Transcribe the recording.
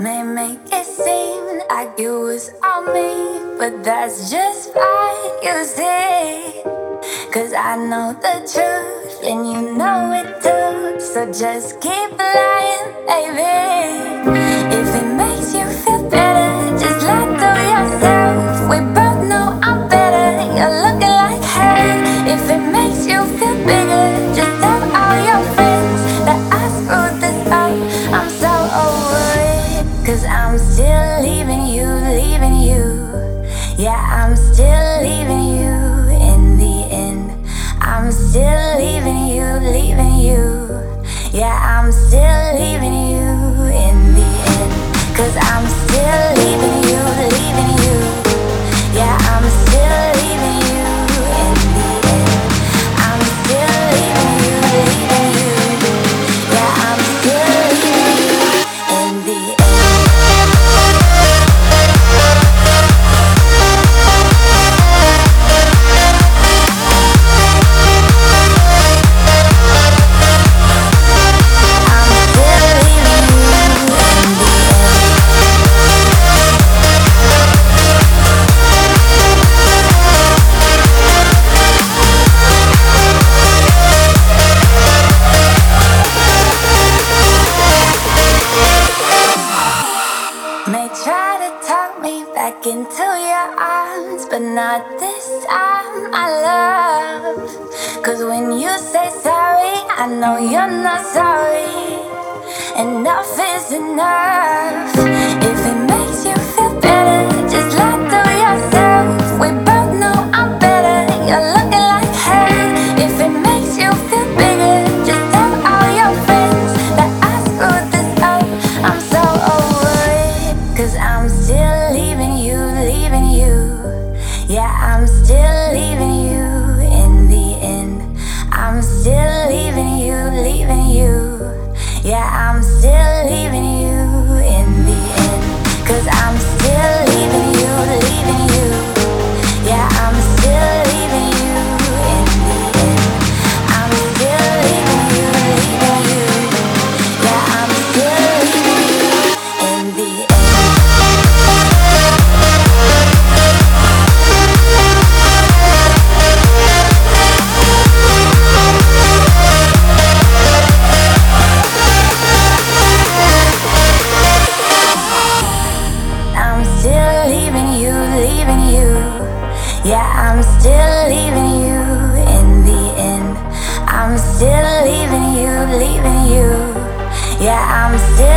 May make it seem like it was all me, but that's just fine, you see. Cause I know the truth, and you know it too. So just keep lying, baby. If it makes you feel better, just lie to yourself. We both know I'm better, you're looking like hell. If it makes you feel bigger, cause I'm still leaving but not this time, my love. Cause when you say sorry, I know you're not sorry. Enough is enough. If Yeah, I'm still leaving you in the end. I'm still leaving you, leaving you. Yeah, I'm still leaving you. leaving you. Yeah, I'm still leaving you in the end. I'm still leaving you, leaving you. Yeah, I'm still.